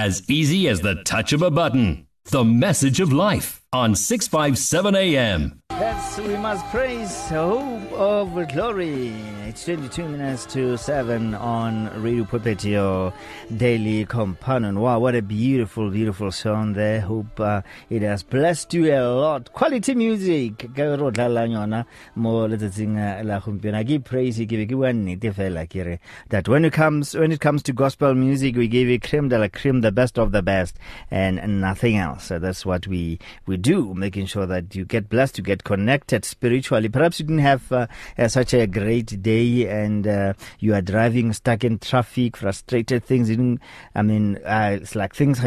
as easy as the touch of a button. The message of life on 657 AM. Yes, we must praise hope of glory. It's 22 minutes to 7 on Radio your daily companion. Wow, what a beautiful, beautiful song there. Hope uh, it has blessed you a lot. Quality music. Ka letsatsing uh, praise ke be re that when it comes when it comes to gospel music, we give you creme de la creme, the best of the best, and nothing else. So that's what we we do, making sure that you get blessed, you get connected spiritually. Perhaps you didn't have uh, uh, such a great day and uh, you are driving stuck in traffic, frustrated things. Didn't, I mean, uh, it's like things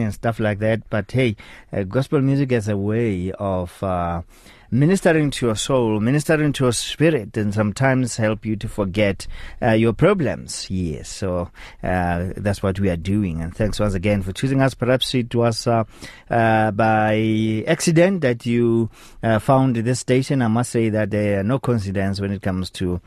and stuff like that. But hey, uh, gospel music as a way of uh, ministering to your soul, ministering to your spirit, and sometimes help you to forget uh, your problems. Yes, so uh, that's what we are doing. And thanks once again for choosing us. Perhaps it was uh, uh by accident that you uh, found this station. I must say that there are no coincidence when it comes to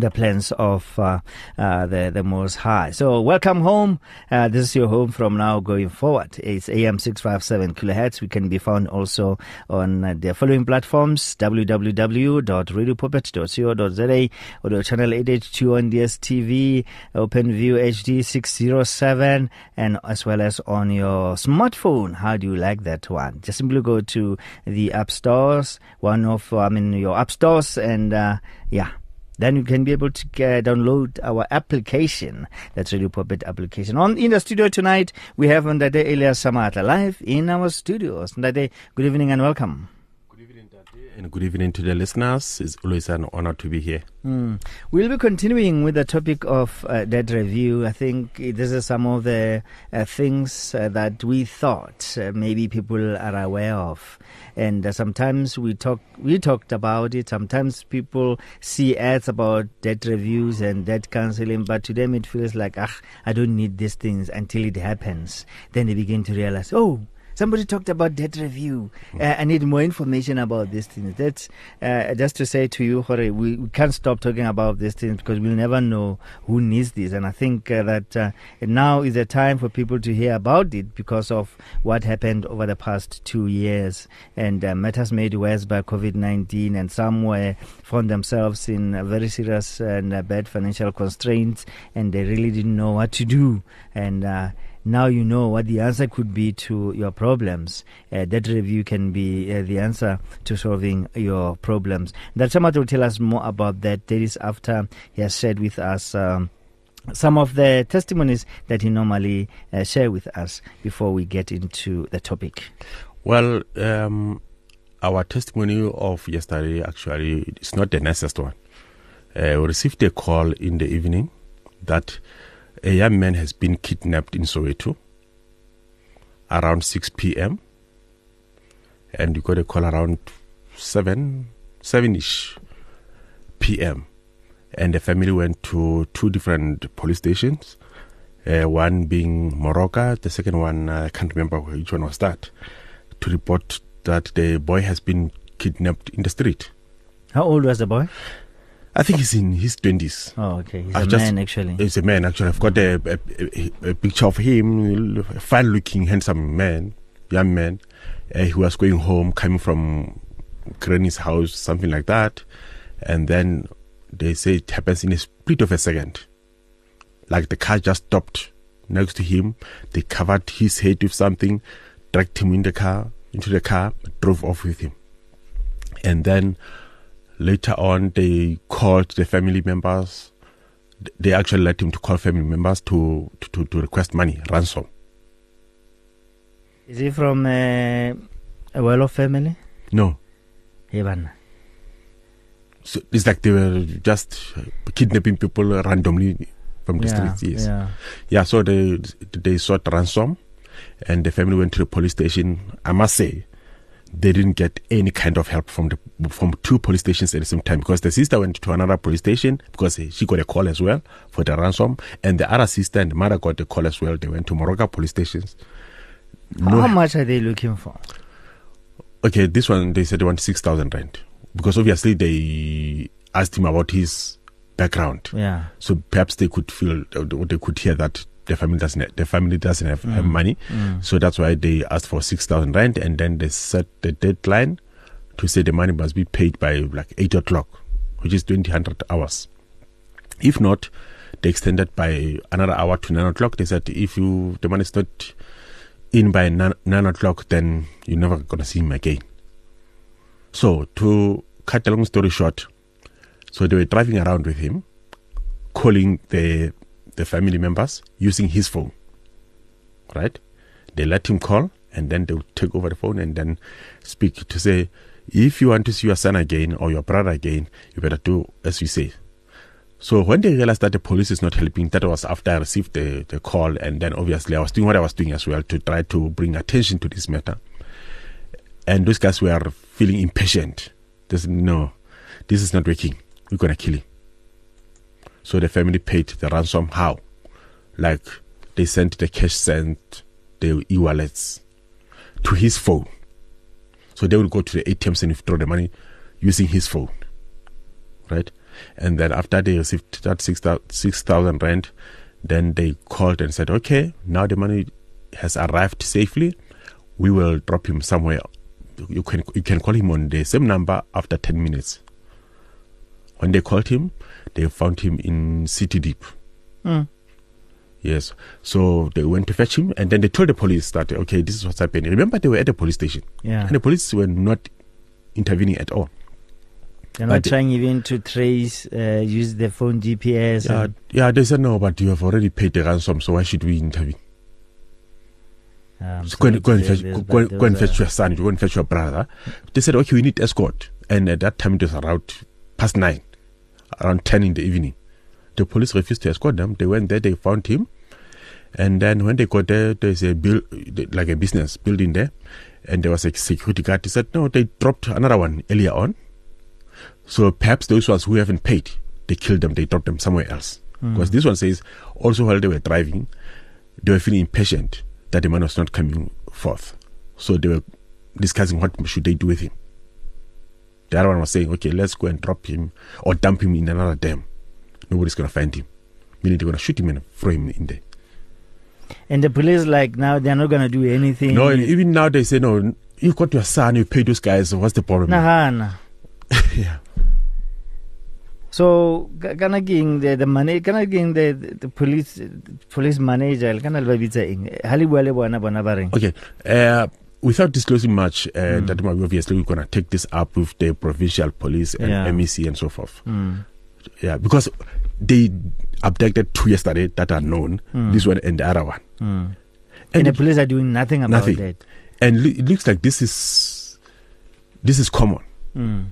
the plans of uh, uh, the the Most High. So welcome home. Uh, this is your home from now going forward. It's AM six five seven kilohertz. We can be found also on uh, the following platforms: www.radiopulpit.co.za or the channel eight eight two on DSTV, OpenView HD six zero seven, and as well as on your smartphone. How do you like that one? Just simply go to the app stores, one of I mean your app stores, and uh, yeah then you can be able to uh, download our application. That's Radio Pulpit application. On in the studio tonight, we have Ndade Elias Shamatla live in our studios. Ndade, good evening and welcome. And good evening to the listeners. It's always an honor to be here. Mm. We'll be continuing with the topic of uh, debt review. I think this is some of the uh, things uh, that we thought uh, maybe people are aware of, and uh, sometimes we talk we talked about it. Sometimes people see ads about debt reviews and debt counseling, but to them it feels like ah, I don't need these things until it happens. Then they begin to realize, oh Somebody talked about debt review. Uh, I need more information about these things. That's uh, just to say to you, Jorge, we, we, can't stop talking about these things because we'll never know who needs this. And I think uh, that uh, now is the time for people to hear about it because of what happened over the past two years and uh, matters made worse by COVID 19. And some were found themselves in very serious and uh, bad financial constraints and they really didn't know what to do. And now you know what the answer could be to your problems. Uh, debt review can be uh, the answer to solving your problems. That somebody will tell us more about that. That is after he has shared with us. Um, some of the testimonies that he normally uh, share with us before we get into the topic. Well, um, our testimony of yesterday actually is not the nicest one. Uh, we received a call in the evening that a young man has been kidnapped in Soweto around 6 p.m. And you got a call around 7, 7-ish p.m. And the family went to two different police stations, uh, one being Moroka, the second one, uh, I can't remember which one was that, to report that the boy has been kidnapped in the street. How old was the boy? I think he's in his twenties. Oh, okay. He's a just, man, actually. He's a man, actually. I've got a, a, a, picture of him, a fine-looking, handsome man, young man, uh, who was going home, coming from Granny's house, something like that, and then they say it happens in a split of a second. Like the car just stopped next to him. They covered his head with something, dragged him in the car, into the car, drove off with him, and then Later on, they called the family members. They actually let him to call family members to to, to request money, ransom. Is he from uh, a well-off family? No. Even. So it's like they were just kidnapping people randomly from the yeah, streets. Yes. Yeah. yeah. So they they sought ransom, and the family went to the police station. I must say, they didn't get any kind of help from the from two police stations at the same time. Because the sister went to another police station because she got a call as well for the ransom. And the other sister and the mother got a call as well. They went to Moroka police stations. No, how much are they looking for? Okay this one they said they want 6000 rand. Because obviously they asked him about his background. Yeah. So perhaps they could feel they could hear that the family doesn't the family doesn't have, have mm. money, mm. so that's why they asked for six thousand rand, and then they set the deadline to say the money must be paid by like eight o'clock, which is twenty hundred hours. If not, they extended by another hour to nine o'clock. They said if you the money is not in by nine, nine o'clock, then you're never gonna see him again. So to cut a long story short, so they were driving around with him, calling the the family members using his phone. Right? They let him call and then they would take over the phone and then speak to say, if you want to see your son again or your brother again, you better do as we say. So when they realized that the police is not helping, that was after I received the, the call and then obviously I was doing what I was doing as well to try to bring attention to this matter. And those guys were feeling impatient. They said, no, this is not working. We're gonna kill him. So the family paid the ransom. How? Like they sent the cash sent the e-wallets to his phone. So they would go to the ATMs and withdraw the money using his phone. Right? And then after they received that 6,000 rand, then they called and said, okay, now the money has arrived safely. We will drop him somewhere. You can, you can call him on the same number after 10 minutes. When they called him, they found him in City Deep. Yes. So they went to fetch him and then they told the police that, okay, this is what's happening. Remember, they were at the police station. Yeah. And the police were not intervening at all. They're not But trying even to trace, uh, use the phone GPS. Yeah, yeah, they said, no, but you have already paid the ransom, so why should we intervene? um, So go and, go and fetch, there's- go, go, and fetch your son, go and fetch your brother. They said, okay, we need escort. And at that time, it was around past nine, around 10 in the evening. The police refused to escort them. They went there, they found him. And then when they got there, there's a build, like a business building there. And there was a security guard. He said, no, they dropped another one earlier on. So perhaps those ones who haven't paid, they killed them, they dropped them somewhere else. Hmm. Because this one says, also while they were driving, they were feeling impatient that the man was not coming forth. So they were discussing what should they do with him. The other one was saying, okay, let's go and drop him or dump him in another dam. Nobody's going to find him. Meaning they're going to shoot him and throw him in there. And the police, like, now they're not going to do anything. No, even now they say, no, you got your son, you pay those guys, what's the problem? Nahana. yeah. So, ka- kana king the the money, kana king the, the, police police manager, kana le bitsa eng? Ha le bua le bona bona ba reng? Okay. Uh, without disclosing much, uh, Mm. that obviously we're going to take this up with the provincial police and Yeah. MEC and so forth. Mm. Yeah, because they abducted two yesterday that are known, Mm. this one and the other one. Mm. And, And, the police are doing nothing about Nothing. that. and lo- it looks like this is this is common Mm.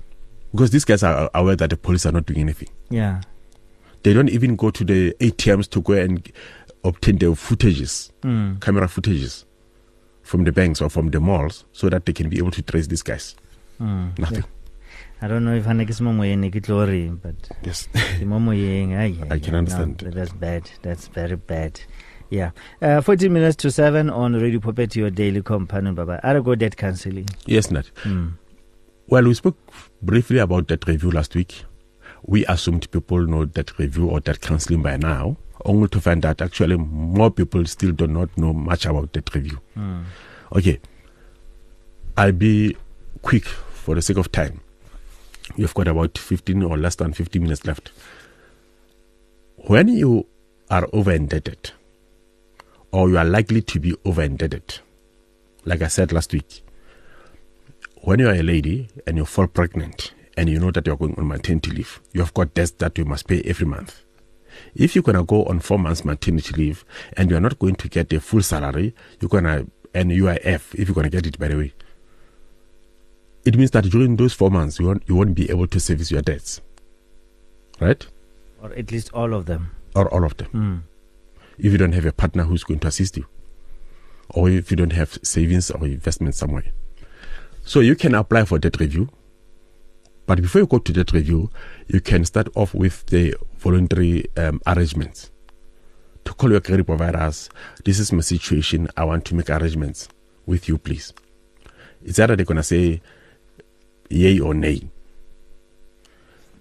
because these guys are aware that the police are not doing anything. Yeah. They don't even go to the ATMs to go and obtain the footages, Mm. camera footages from the banks or from the malls so that they can be able to trace these guys. Mm. Nothing. I don't know if hane ke se mo moyeng ne ke tlo but Yes. ke mo moyeng. Ai, ai, I can understand. No, that's bad. That's very bad. Yeah. Uh, 14 minutes to 7 on Radio Pulpit, your daily companion, Baba. I'll go debt counseling. yes, Nat. Mm. Well, we spoke briefly about debt review last week. We assumed people know debt review or debt counseling by now, only to find that actually more people still do not know much about debt review. Mm. Okay, I'll be quick for the sake of time. You've got about 15 or less than 50 minutes left. When you are over indebted, or you are likely to be over indebted, like I said last week, when you are a lady and you fall pregnant and you know that you're going on maternity leave, you have got debts that you must pay every month. If you're gonna go on four months maternity leave and you're not going to get a full salary, you're gonna earn UIF if you're gonna get it by the way. It means that during those four months you won't, you won't be able to service your debts. Right? Or at least all of them. Or all of them. Mm. If you don't have a partner who's going to assist you. Or if you don't have savings or investment somewhere. So you can apply for debt review. But before you go to debt review, you can start off with the voluntary um, arrangements. To call your credit providers, this is my situation. I want to make arrangements with you, please. It's either they're going to say yay or nay.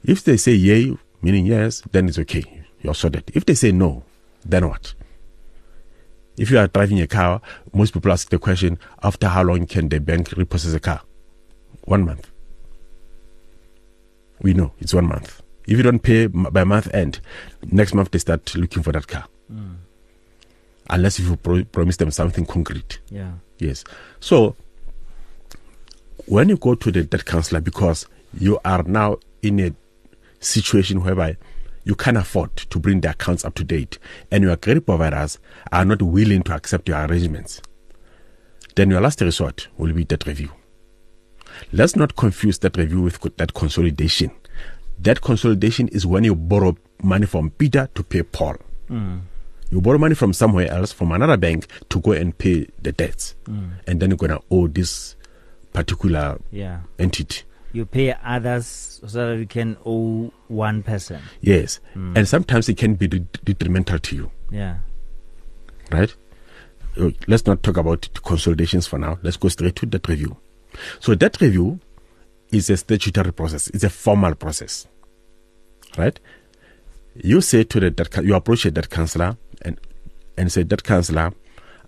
If they say yay, meaning yes, then it's okay. You're sorted. If they say no, then what? If you are driving a car, most people ask the question, after how long can the bank repossess a car? One month. We know it's one month. If you don't pay by month end, next month they start looking for that car. Mm. Unless you pro- promise them something concrete. Yeah. Yes. So when you go to the debt counselor, because you are now in a situation whereby you can't afford to bring the accounts up to date, and your credit providers are not willing to accept your arrangements, then your last resort will be debt review. Let's not confuse debt review with debt consolidation. Debt consolidation is when you borrow money from Peter to pay Paul. Hmm. You borrow money from somewhere else, from another bank, to go and pay the debts. Hmm. And then you're going to owe this particular Yeah. entity. You pay others so that you can owe one person. Yes. Hmm. And sometimes it can be de- detrimental to you, Yeah. right? Let's not talk about consolidations for now. Let's go straight to debt review. So, debt review is a statutory process, it's a formal process, right? You say to the debt, you approach a debt counselor and, and say, Debt counselor,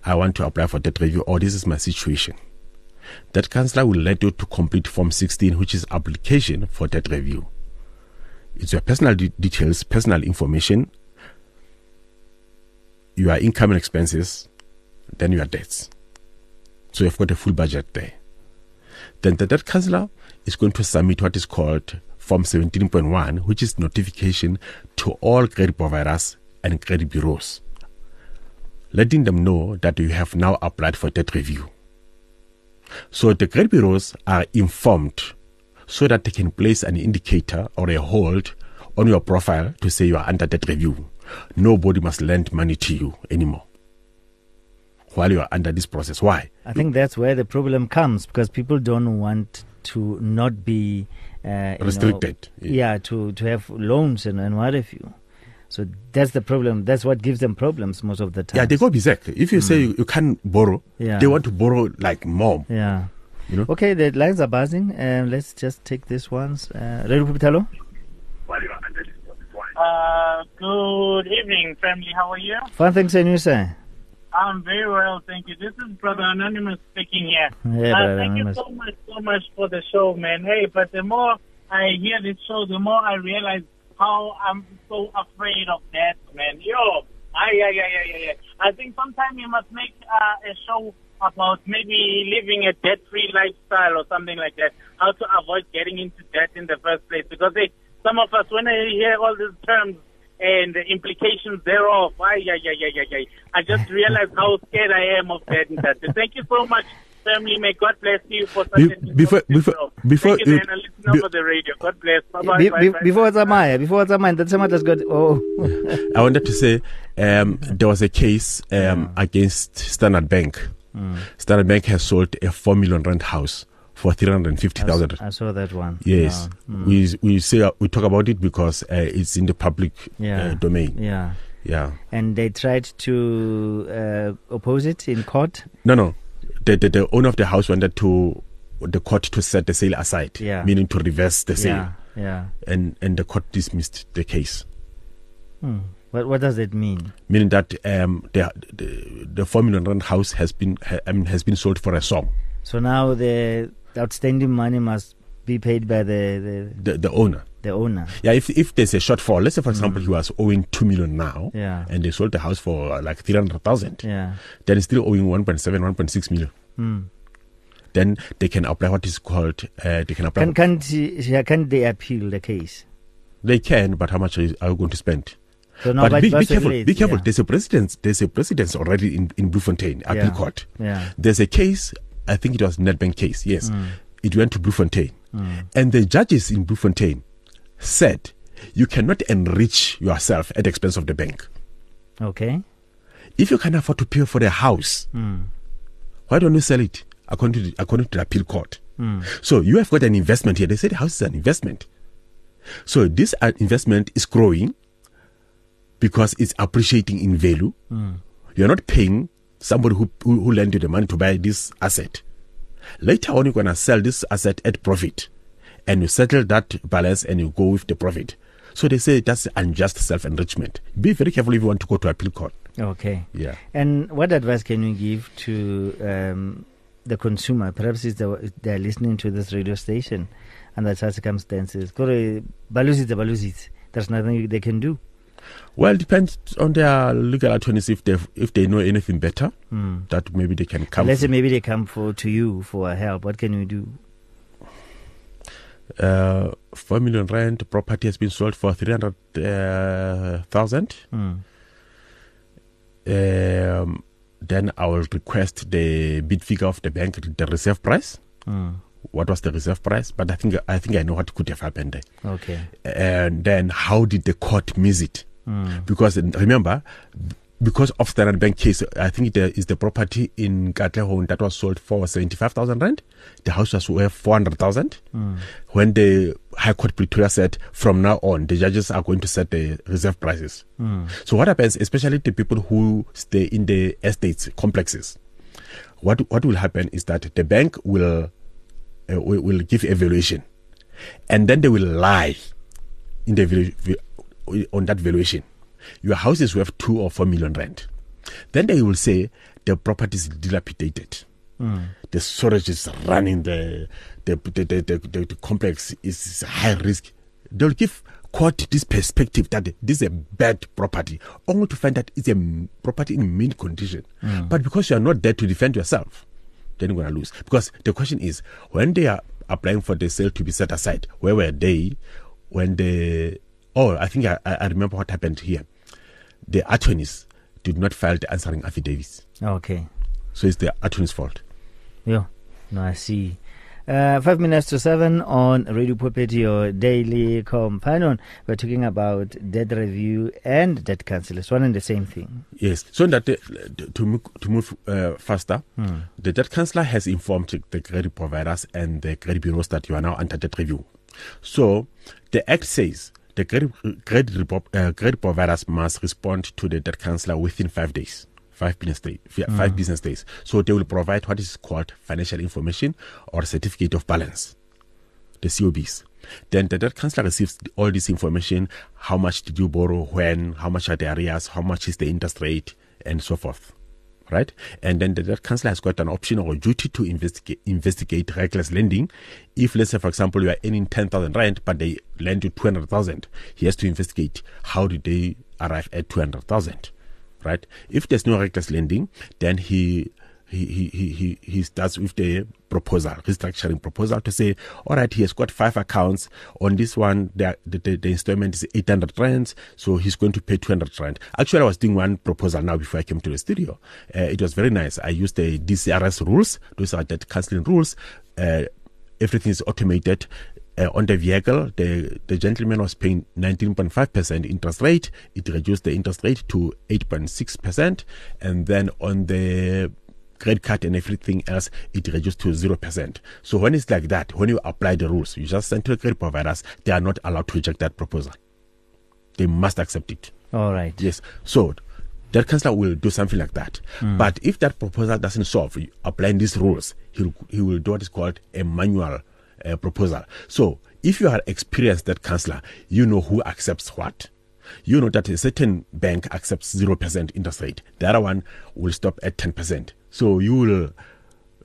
I want to apply for debt review, or this is my situation. Debt counselor will let you to complete Form 16, which is application for debt review. It's your personal de- details, personal information, your income and expenses, then your debts. So you've got a full budget there. Then the debt counselor is going to submit what is called Form 17.1, which is notification to all credit providers and credit bureaus, letting them know that you have now applied for debt review. So the credit bureaus are informed so that they can place an indicator or a hold on your profile to say you are under debt review. Nobody must lend money to you anymore while you are under this process. Why? I think that's where the problem comes because people don't want to not be uh, you know, Restricted. yeah, to, to have loans and, and what have you. So that's the problem. That's what gives them problems most of the time. Yeah, they go berserk. If you say you, you can't borrow, Yeah. they want to borrow like more. Yeah. You know? Okay, the lines are buzzing. and let's just take this once. Uh, Ready, Pupitalo? Uh, good evening, family. How are you? Fine, thanks, and you say? I'm very well, thank you. This is Brother Anonymous speaking here. Yeah, uh, thank Anonymous. you so much, so much for the show, man. Hey, but the more I hear this show, the more I realize how I'm so afraid of death, man. Yo, I, yeah, yeah, yeah, yeah, yeah. I think sometime you must make uh, a show about maybe living a debt-free lifestyle or something like that. How to avoid getting into debt in the first place, because they, some of us, when I hear all these terms and the implications thereof, ay, yeah, yeah, yeah, yeah, yeah. I just realized how scared I am of debt and that. Thank you so much, family. May God bless you for such Be- an before- informative before- before Thank you, you- man. I listen be- over the radio. God bless. Bye-bye. Be- bye, be- bye, before bye. Zamaya, before Zamaya, that's someone that's got. Oh, I wanted to say um, there was a case um, against Standard Bank. Standard Bank has sold a 4 million rent house for 350,000. I saw that one. Yes, Yeah. we we say we talk about it because uh, it's in the public Yeah. uh, domain. Yeah. Yeah. And they tried to uh, oppose it in court. No, no. The, the the owner of the house wanted to the court to set the sale aside, Yeah. meaning to reverse the sale, Yeah. Yeah. and and the court dismissed the case, Hmm. What, what does it mean? meaning that um the the, the four million rand house has been ha, I mean has been sold for a song. So now the outstanding money must be paid by the, the, The the owner. the owner. Yeah, if if there's a shortfall, let's say for example he was owing two million now, Yeah. and they sold the house for uh, like three hundred thousand, Yeah. then he's still owing 1.7, 1.6 million. Hmm. Then they can apply what is called uh, they can apply. Can, can't, he- can't they appeal the case? they can, but how much are you are you going to spend? So now but be, be careful. Be careful. Yeah. There's a precedence. There's a precedence already in in Bloemfontein appeal Yeah. court. Yeah. There's a case. I think it was Nedbank case. Yes, Mm. it went to Bloemfontein, Mm. and the judges in Bloemfontein said you cannot enrich yourself at the expense of the bank. Okay. If you can afford to pay for the house, Mm. why don't you sell it according to the, according to the appeal court? Mm. So you have got an investment here. They say the house is an investment. So this uh, investment is growing because it's appreciating in value. Mm. You're not paying somebody who, who, who lent you the money to buy this asset. Later on, you're going to sell this asset at profit and you settle that balance and you go with the profit. So they say that's unjust self enrichment. Be very careful if you want to go to appeal court. Okay. Yeah. And what advice can you give to um, the consumer? Perhaps if they're, they're listening to this radio station under such circumstances. Kore, baluzitse, baluzitse. There's nothing they can do. Well, it depends on their legal attorneys if they if they know anything better Hmm. that maybe they can come. Let's say maybe they come for to you for help. What can you do? uh, four million rand property has been sold for three hundred thousand. uh, thousand. Hmm. Um, then I will request the bid figure of the bank, the reserve price. Hmm. What was the reserve price? But I think I think I know what could have happened there. Okay. And then how did the court miss it? Because remember, because of the Standard Bank case, I think there is the property in Katlehong that was sold for 75,000 rand. The house was worth 400,000. Hmm. When the High Court Pretoria said from now on, the judges are going to set the reserve prices. Hmm. So what happens, especially the people who stay in the estates complexes, what what will happen is that the bank will uh, will, give evaluation, and then they will lie in the on that valuation. Your house is worth two or four million rand. Then they will say the property is dilapidated. Hmm. The storage is running. The the the, the, the, the, complex is high risk. They'll give court this perspective that this is a bad property, only to find that it's a property in mint condition. Hmm. But because you are not there to defend yourself, then you're going to lose. Because the question is, when they are applying for the sale to be set aside, where were they when the oh, I think I, I remember what happened here. The attorneys did not file the answering affidavits, Okay. so it's the attorney's fault. Yeah. No, I see. Uh, five minutes to seven on Radio Pulpit, your daily companion. We're talking about debt review and debt cancel. It's one and the same thing. Yes, so that the, to move, to move uh, faster, the debt counselor has informed the credit providers and the credit bureaus that you are now under debt review. So the Act says the credit, credit, uh, credit providers must respond to the debt counselor within five days. Five business, day, fi- five business days. So they will provide what is called financial information or certificate of balance the COBs. Then the debt counselor receives all this information. How much did you borrow? When? How much are the arrears? How much is the interest rate? And so forth. Right? And then the debt counselor has got an option or a duty to investigate, investigate reckless lending. If, let's say, for example, you are earning 10,000 rand, but they lend you 200,000, he has to investigate how did they arrive at 200,000 right? If there's no reckless lending, then he he, he, he, he, he starts with the proposal, restructuring proposal to say, all right, he has got five accounts. On this one, the, the, the, installment is 800 rands, so he's going to pay 200 rand. Actually, I was doing one proposal now before I came to the studio. Uh, it was very nice. I used the DCRS rules, those are debt cancelling rules. Uh, everything is automated. Uh, on the vehicle, the, the gentleman was paying 19.5% interest rate. It reduced the interest rate to 8.6%. And then on the credit card and everything else, it reduced to 0%. So when it's like that, when you apply the rules, you just send to the credit providers, they are not allowed to reject that proposal. They must accept it. All right. Yes. So debt counselor will do something like that. But if that proposal doesn't solve, applying these rules, he'll, he will do what is called a manual uh, proposal. So if you are experienced debt counselor, you know who accepts what. You know that a certain bank accepts 0% interest rate. The other one will stop at 10%. So you will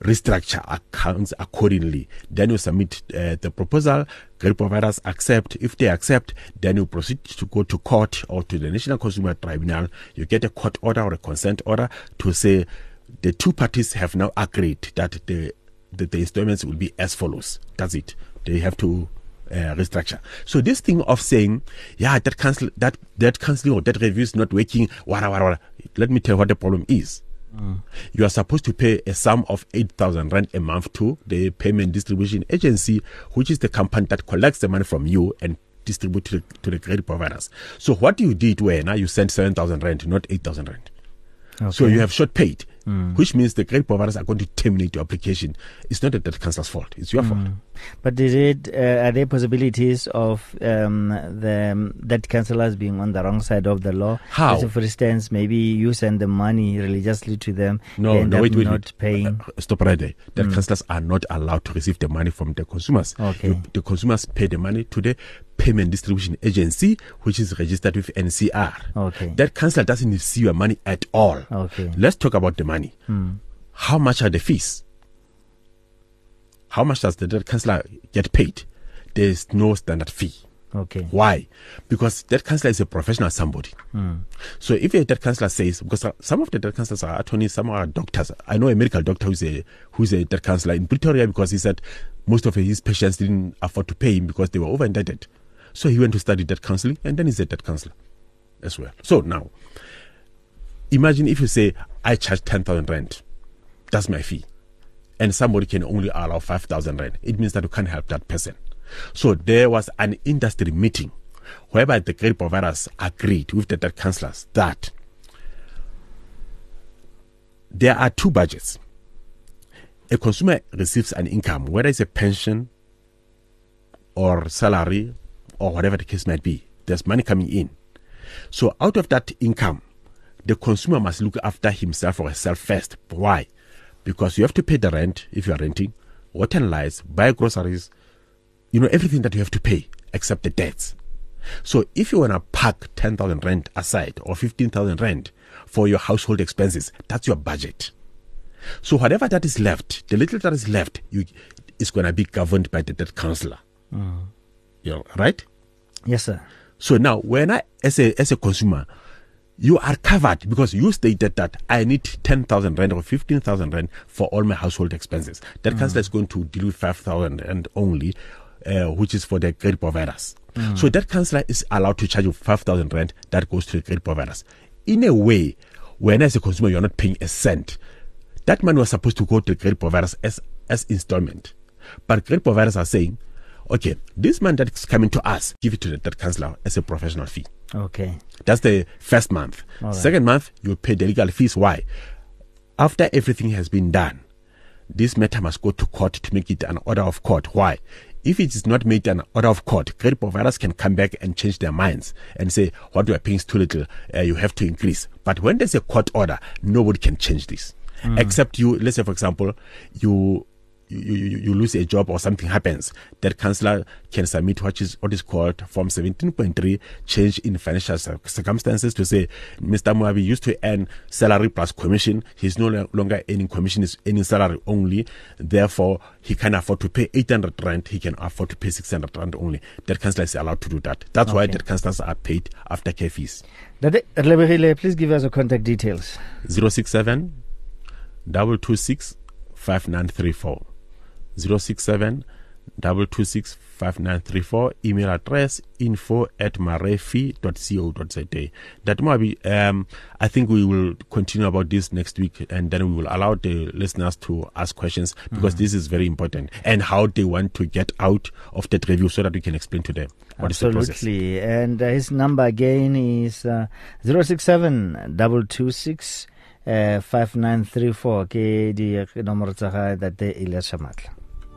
restructure accounts accordingly. Then you submit uh, the proposal, credit providers accept. If they accept, then you proceed to go to court or to the National Consumer Tribunal. You get a court order or a consent order to say the two parties have now agreed that the that the installments will be as follows. That's it. They have to uh, restructure. So this thing of saying, yeah, that cancel that that cancelling or debt review is not working. Wara, wara. Let me tell you what the problem is. You are supposed to pay a sum of 8,000 rand a month to the payment distribution agency, which is the company that collects the money from you and distribute to to the credit providers. So what you did where now you sent 7,000 rand, not 8,000 rand. So you have short paid. Which means the credit providers are going to terminate your application. It's not the debt counselor's fault. It's your fault. But is it uh, are there possibilities of um, the debt counselors being on the wrong side of the law? How? So for instance, maybe you send the money religiously to them. No, they end no, up wait, wait, not wait. paying. Uh, stop right there. Debt counselors are not allowed to receive the money from the consumers. Okay. You- the consumers pay the money to the payment distribution agency, which is registered with NCR. Okay. Debt counselor doesn't receive your money at all. Okay. Let's talk about the money. Hmm. How much are the fees? How much does the debt counselor get paid? There is no standard fee. Okay. Why? Because debt counselor is a professional somebody. Hmm. So if a debt counselor says, because some of the debt counselors are attorneys, some are doctors. I know a medical doctor who's a who's a debt counselor in Pretoria because he said most of his patients didn't afford to pay him because they were over indebted. So he went to study debt counseling and then he's a debt counselor as well. So now, imagine if you say, I charge 10,000 rand, that's my fee, and somebody can only allow 5,000 rand. It means that you can't help that person. So there was an industry meeting whereby the credit providers agreed with the debt counselors that there are two budgets. A consumer receives an income, whether it's a pension or salary or whatever the case might be. There's money coming in. So out of that income, the consumer must look after himself or herself first. Why? Because you have to pay the rent if you are renting, water and lights, buy groceries, you know, everything that you have to pay except the debts. So if you want to park 10,000 rent aside or 15,000 rent for your household expenses, that's your budget. So whatever that is left, the little that is left, you, is going to be governed by the debt counselor. Mm. You know, right? Yes, sir. So now, when I, as a as a consumer, you are covered because you stated that I need ten thousand rand or fifteen thousand rand for all my household expenses. Debt counselor is going to deal with five thousand and only, uh, which is for the credit providers. So debt counselor is allowed to charge you five thousand rand that goes to the credit providers. In a way, when as a consumer you're not paying a cent, that money was supposed to go to the credit providers as as installment. But credit providers are saying, okay, this money that's coming to us, give it to the debt counselor as a professional fee. Okay. That's the first month. Right. Second month, you pay the legal fees. Why? After everything has been done, this matter must go to court to make it an order of court. Why? If it is not made an order of court, credit providers can come back and change their minds and say, what we are paying is too little, uh, you have to increase. But when there's a court order, nobody can change this. Except you, let's say, for example, you you, you, you lose a job or something happens, debt counselor can submit what is what is called Form 17.3 change in financial circumstances to say Mr. Moabi used to earn salary plus commission. He's no longer earning commission, is earning salary only. Therefore, he can afford to pay 800 rand. He can afford to pay 600 rand only. Debt counselor is allowed to do that. That's why Okay. debt counselors are paid after care fees. Please give us your contact details. 067 226 5934. 067 226 5934. Email address info at marefi.co.za. That might be, um, I think we will continue about this next week and then we will allow the listeners to ask questions because this is very important and how they want to get out of debt review so that we can explain to them what is the. Absolutely. And uh, his number again is uh, 067 226 uh, 5934. Ke di nomoro tsa gae that they Shamatla.